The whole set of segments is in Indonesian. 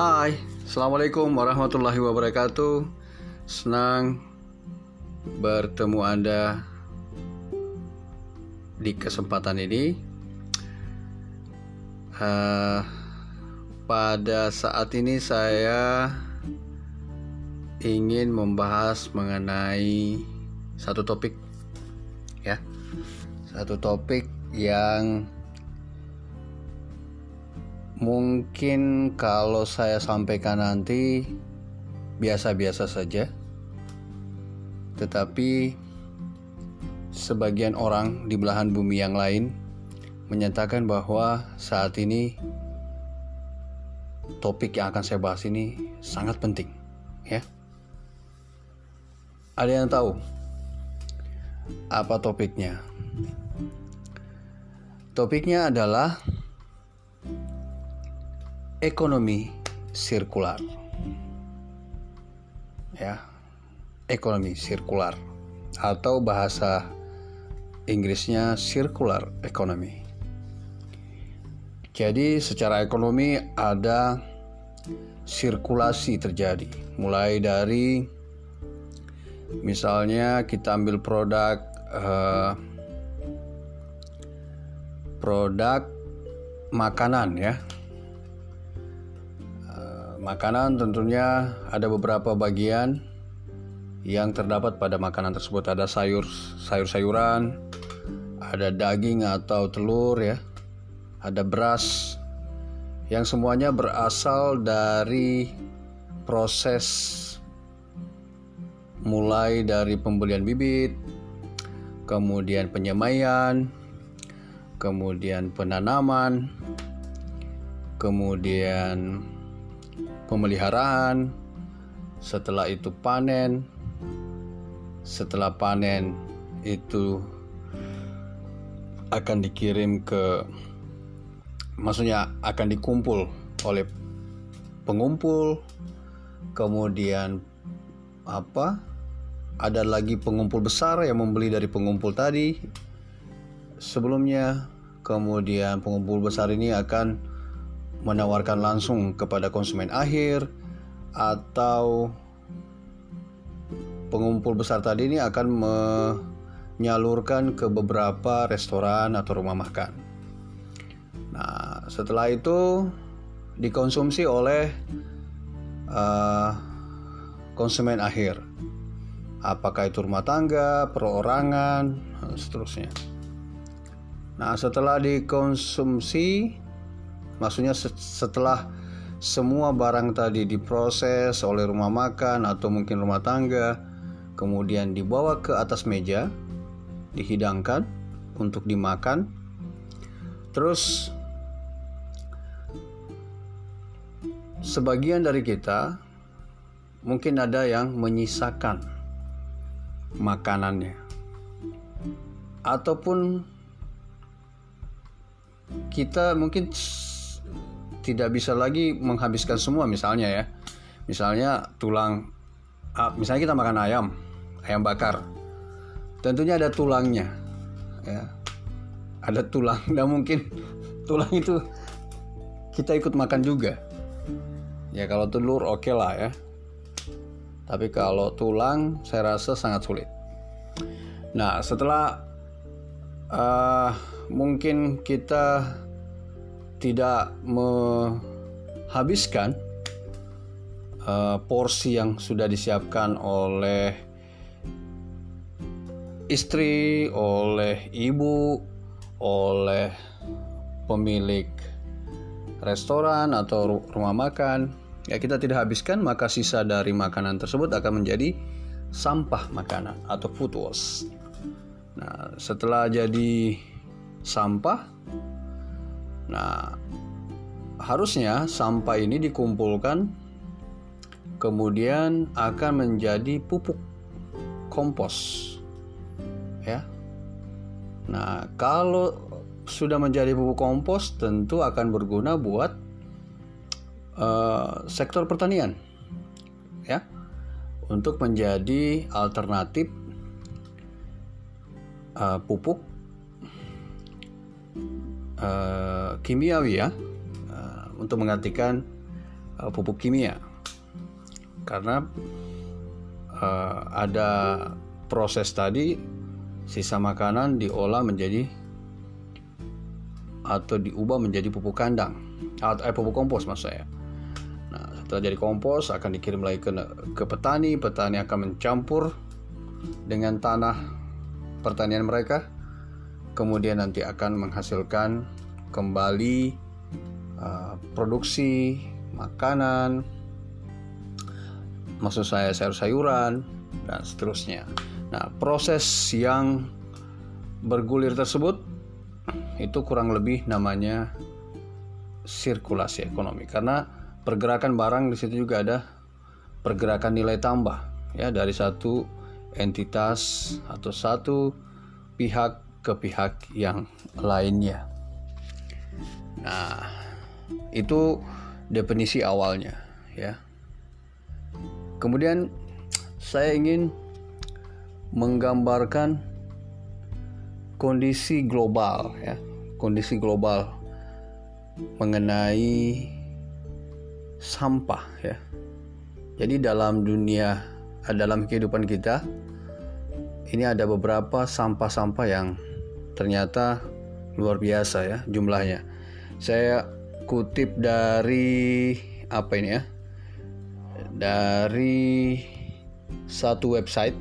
Hai, Assalamualaikum warahmatullahi wabarakatuh. Senang bertemu Anda di kesempatan ini. Uh, Pada saat ini saya ingin membahas mengenai satu topik ya. Satu topik yang Mungkin kalau saya sampaikan nanti biasa-biasa saja. Tetapi sebagian orang di belahan bumi yang lain menyatakan bahwa saat ini topik yang akan saya bahas ini sangat penting, ya. Ada yang tahu apa topiknya? Topiknya adalah ekonomi sirkular. Ya, ekonomi sirkular atau bahasa Inggrisnya circular economy. Jadi secara ekonomi ada sirkulasi terjadi mulai dari misalnya kita ambil produk uh, produk makanan ya Makanan tentunya ada beberapa bagian yang terdapat pada makanan tersebut. Ada sayur sayur-sayuran, ada daging atau telur ya, ada beras yang semuanya berasal dari proses mulai dari pembelian bibit, kemudian penyemaian, kemudian penanaman, kemudian pemeliharaan, setelah itu panen, setelah panen itu akan dikirim ke maksudnya akan dikumpul oleh pengumpul kemudian apa ada lagi pengumpul besar yang membeli dari pengumpul tadi sebelumnya kemudian pengumpul besar ini akan menawarkan langsung kepada konsumen akhir atau pengumpul besar tadi ini akan menyalurkan ke beberapa restoran atau rumah makan. Nah, setelah itu dikonsumsi oleh uh, konsumen akhir. Apakah itu rumah tangga, perorangan, seterusnya. Nah, setelah dikonsumsi Maksudnya setelah semua barang tadi diproses oleh rumah makan atau mungkin rumah tangga, kemudian dibawa ke atas meja, dihidangkan untuk dimakan. Terus sebagian dari kita mungkin ada yang menyisakan makanannya ataupun kita mungkin tidak bisa lagi menghabiskan semua misalnya ya. Misalnya tulang ah, misalnya kita makan ayam ayam bakar. Tentunya ada tulangnya ya. Ada tulang dan mungkin. Tulang itu kita ikut makan juga. Ya kalau telur oke okay lah ya. Tapi kalau tulang saya rasa sangat sulit. Nah setelah uh, mungkin kita tidak menghabiskan uh, porsi yang sudah disiapkan oleh istri, oleh ibu, oleh pemilik restoran atau rumah makan. Ya kita tidak habiskan maka sisa dari makanan tersebut akan menjadi sampah makanan atau food waste. Nah, setelah jadi sampah Nah, harusnya sampah ini dikumpulkan kemudian akan menjadi pupuk kompos. Ya. Nah, kalau sudah menjadi pupuk kompos tentu akan berguna buat uh, sektor pertanian. Ya. Untuk menjadi alternatif uh, pupuk uh, kimiawi ya uh, untuk menggantikan uh, pupuk kimia. Karena uh, ada proses tadi sisa makanan diolah menjadi atau diubah menjadi pupuk kandang. Atau eh, pupuk kompos maksud saya. Nah, setelah jadi kompos akan dikirim lagi ke, ke petani, petani akan mencampur dengan tanah pertanian mereka, kemudian nanti akan menghasilkan kembali uh, produksi makanan, maksud saya sayur-sayuran dan seterusnya. Nah, proses yang bergulir tersebut itu kurang lebih namanya sirkulasi ekonomi karena pergerakan barang di situ juga ada pergerakan nilai tambah ya dari satu entitas atau satu pihak ke pihak yang lainnya. Nah, itu definisi awalnya ya. Kemudian saya ingin menggambarkan kondisi global ya, kondisi global mengenai sampah ya. Jadi dalam dunia dalam kehidupan kita ini ada beberapa sampah-sampah yang ternyata luar biasa ya jumlahnya. Saya kutip dari apa ini ya? Dari satu website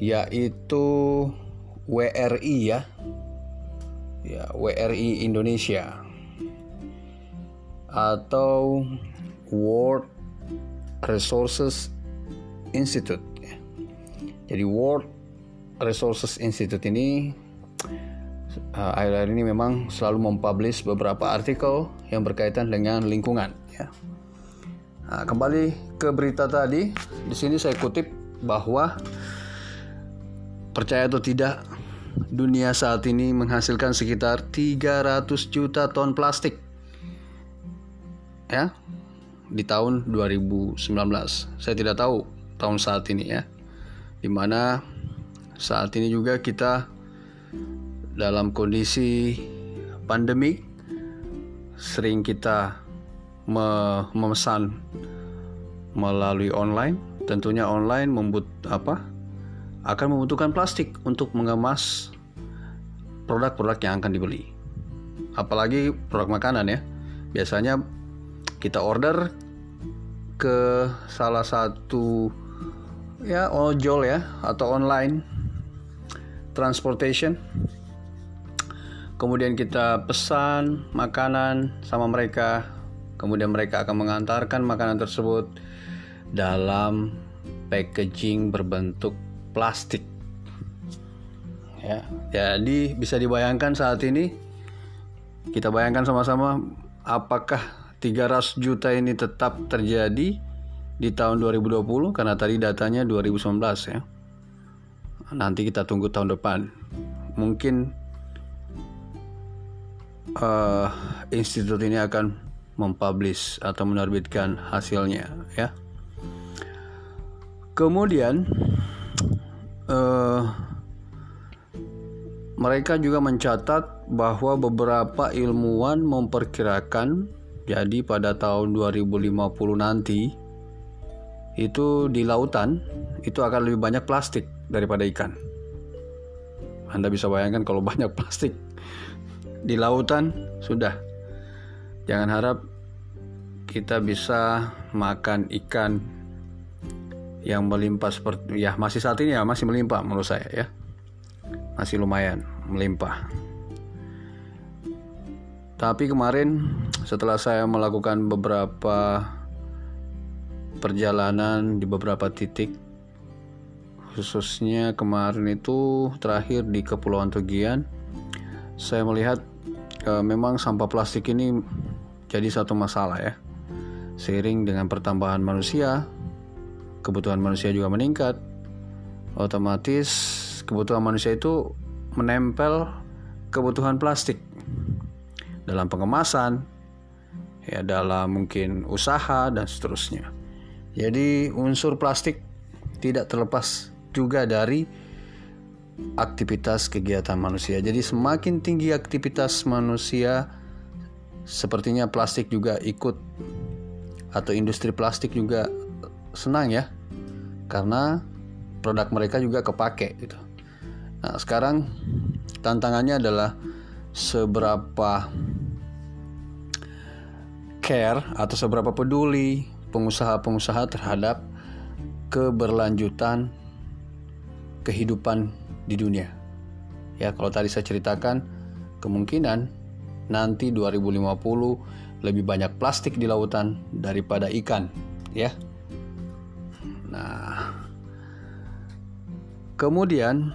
yaitu WRI ya. Ya, WRI Indonesia atau World Resources Institute. Jadi World Resources Institute ini akhir-akhir ini memang selalu mempublish beberapa artikel yang berkaitan dengan lingkungan. Ya. Nah, kembali ke berita tadi, di sini saya kutip bahwa percaya atau tidak, dunia saat ini menghasilkan sekitar 300 juta ton plastik. Ya. Di tahun 2019. Saya tidak tahu tahun saat ini ya. Di mana saat ini juga kita dalam kondisi pandemi sering kita memesan melalui online. Tentunya online membut apa akan membutuhkan plastik untuk mengemas produk-produk yang akan dibeli. Apalagi produk makanan ya. Biasanya kita order ke salah satu ya ojol ya atau online transportation. Kemudian kita pesan makanan sama mereka. Kemudian mereka akan mengantarkan makanan tersebut dalam packaging berbentuk plastik. Ya jadi bisa dibayangkan saat ini kita bayangkan sama-sama apakah 300 juta ini tetap terjadi di tahun 2020 karena tadi datanya 2019 ya nanti kita tunggu tahun depan mungkin uh, institut ini akan mempublish atau menerbitkan hasilnya ya. Kemudian uh, mereka juga mencatat bahwa beberapa ilmuwan memperkirakan jadi pada tahun 2050 nanti itu di lautan itu akan lebih banyak plastik daripada ikan. Anda bisa bayangkan kalau banyak plastik di lautan sudah. Jangan harap kita bisa makan ikan yang melimpah seperti ya masih saat ini ya masih melimpah menurut saya ya. Masih lumayan melimpah. Tapi kemarin setelah saya melakukan beberapa perjalanan di beberapa titik khususnya kemarin itu terakhir di Kepulauan Tugian saya melihat e, memang sampah plastik ini jadi satu masalah ya. Seiring dengan pertambahan manusia, kebutuhan manusia juga meningkat. Otomatis kebutuhan manusia itu menempel kebutuhan plastik dalam pengemasan, ya dalam mungkin usaha dan seterusnya. Jadi unsur plastik tidak terlepas juga dari aktivitas kegiatan manusia. Jadi semakin tinggi aktivitas manusia, sepertinya plastik juga ikut atau industri plastik juga senang ya karena produk mereka juga kepake gitu. Nah, sekarang tantangannya adalah seberapa care atau seberapa peduli pengusaha-pengusaha terhadap keberlanjutan kehidupan di dunia. Ya, kalau tadi saya ceritakan kemungkinan nanti 2050 lebih banyak plastik di lautan daripada ikan, ya. Nah, kemudian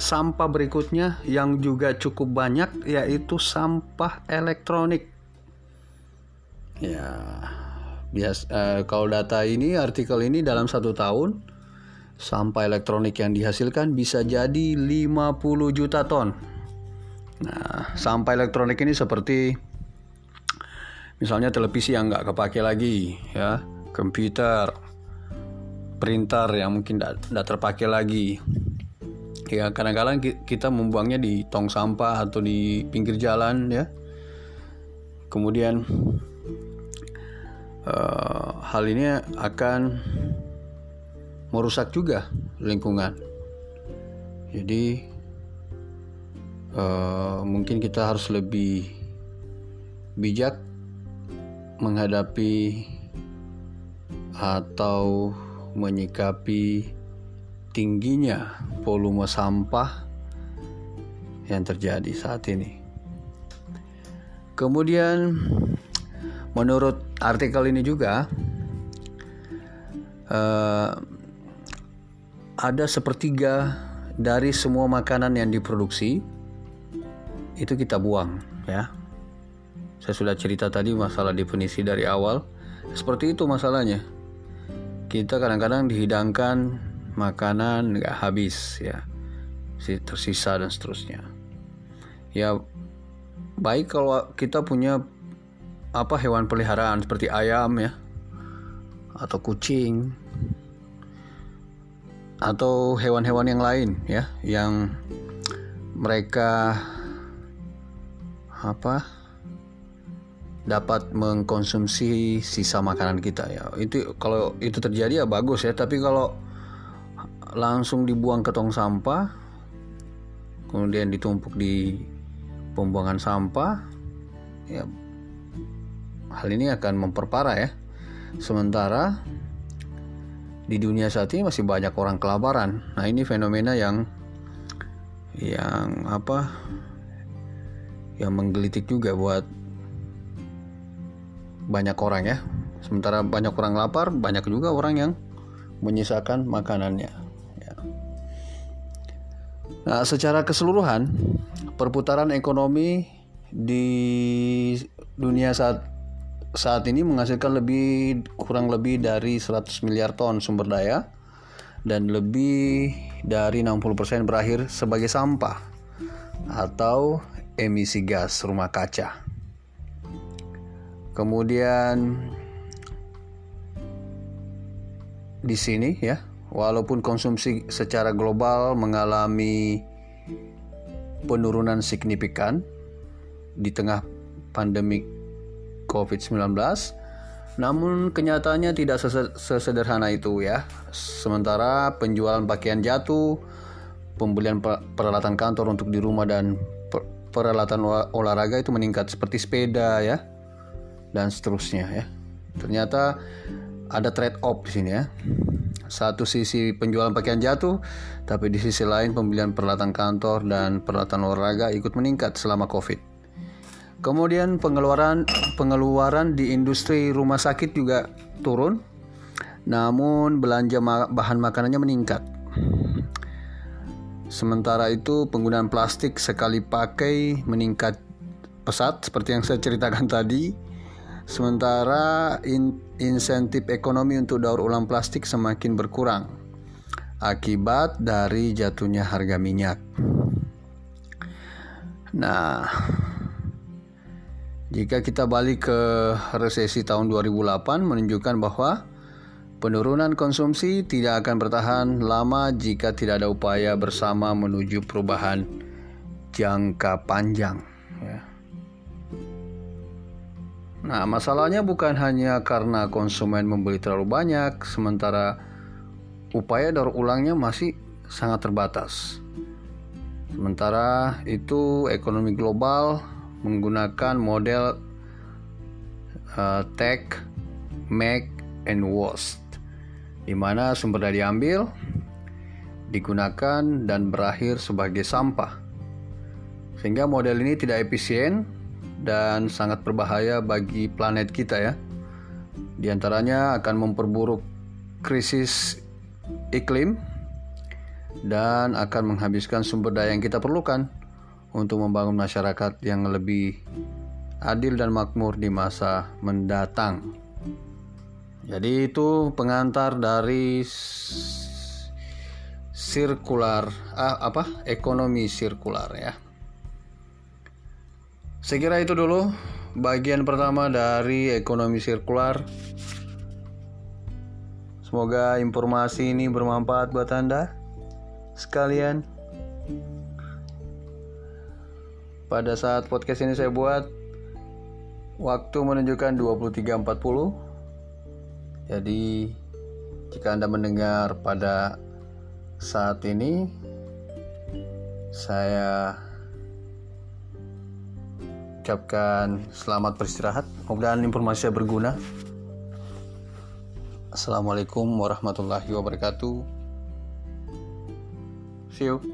sampah berikutnya yang juga cukup banyak yaitu sampah elektronik. Ya, bias uh, kalau data ini artikel ini dalam satu tahun sampah elektronik yang dihasilkan bisa jadi 50 juta ton. Nah, sampah elektronik ini seperti misalnya televisi yang nggak kepake lagi, ya, komputer, printer yang mungkin tidak terpakai lagi. Ya, kadang-kadang kita membuangnya di tong sampah atau di pinggir jalan, ya. Kemudian uh, hal ini akan merusak juga lingkungan. Jadi uh, mungkin kita harus lebih bijak menghadapi atau menyikapi tingginya volume sampah yang terjadi saat ini. Kemudian menurut artikel ini juga uh, ada sepertiga dari semua makanan yang diproduksi itu kita buang ya. Saya sudah cerita tadi masalah definisi dari awal. Seperti itu masalahnya. Kita kadang-kadang dihidangkan makanan nggak habis ya, tersisa dan seterusnya. Ya baik kalau kita punya apa hewan peliharaan seperti ayam ya atau kucing atau hewan-hewan yang lain ya yang mereka apa dapat mengkonsumsi sisa makanan kita ya itu kalau itu terjadi ya bagus ya tapi kalau langsung dibuang ke tong sampah kemudian ditumpuk di pembuangan sampah ya hal ini akan memperparah ya. Sementara di dunia saat ini masih banyak orang kelaparan. Nah, ini fenomena yang yang apa? Yang menggelitik juga buat banyak orang ya. Sementara banyak orang lapar, banyak juga orang yang menyisakan makanannya. Ya. Nah, secara keseluruhan perputaran ekonomi di dunia saat saat ini menghasilkan lebih kurang lebih dari 100 miliar ton sumber daya dan lebih dari 60% berakhir sebagai sampah atau emisi gas rumah kaca. Kemudian di sini ya, walaupun konsumsi secara global mengalami penurunan signifikan di tengah pandemik COVID-19. Namun kenyataannya tidak sesederhana itu ya. Sementara penjualan pakaian jatuh, pembelian peralatan kantor untuk di rumah dan peralatan olahraga itu meningkat seperti sepeda ya dan seterusnya ya. Ternyata ada trade off di sini ya. Satu sisi penjualan pakaian jatuh, tapi di sisi lain pembelian peralatan kantor dan peralatan olahraga ikut meningkat selama Covid. Kemudian pengeluaran pengeluaran di industri rumah sakit juga turun. Namun belanja bahan makanannya meningkat. Sementara itu penggunaan plastik sekali pakai meningkat pesat seperti yang saya ceritakan tadi. Sementara in, insentif ekonomi untuk daur ulang plastik semakin berkurang akibat dari jatuhnya harga minyak. Nah, jika kita balik ke resesi tahun 2008 menunjukkan bahwa penurunan konsumsi tidak akan bertahan lama jika tidak ada upaya bersama menuju perubahan jangka panjang. Ya. Nah, masalahnya bukan hanya karena konsumen membeli terlalu banyak, sementara upaya daur ulangnya masih sangat terbatas. Sementara itu, ekonomi global menggunakan model uh, take, make, and waste, di mana sumber daya diambil, digunakan, dan berakhir sebagai sampah. Sehingga model ini tidak efisien dan sangat berbahaya bagi planet kita ya. Di antaranya akan memperburuk krisis iklim dan akan menghabiskan sumber daya yang kita perlukan untuk membangun masyarakat yang lebih adil dan makmur di masa mendatang. Jadi itu pengantar dari sirkular ah, apa ekonomi sirkular ya. Saya kira itu dulu bagian pertama dari ekonomi sirkular. Semoga informasi ini bermanfaat buat Anda sekalian. Pada saat podcast ini saya buat waktu menunjukkan 23.40. Jadi jika Anda mendengar pada saat ini saya ucapkan selamat beristirahat. Mudah-mudahan informasi berguna. Assalamualaikum warahmatullahi wabarakatuh. See you.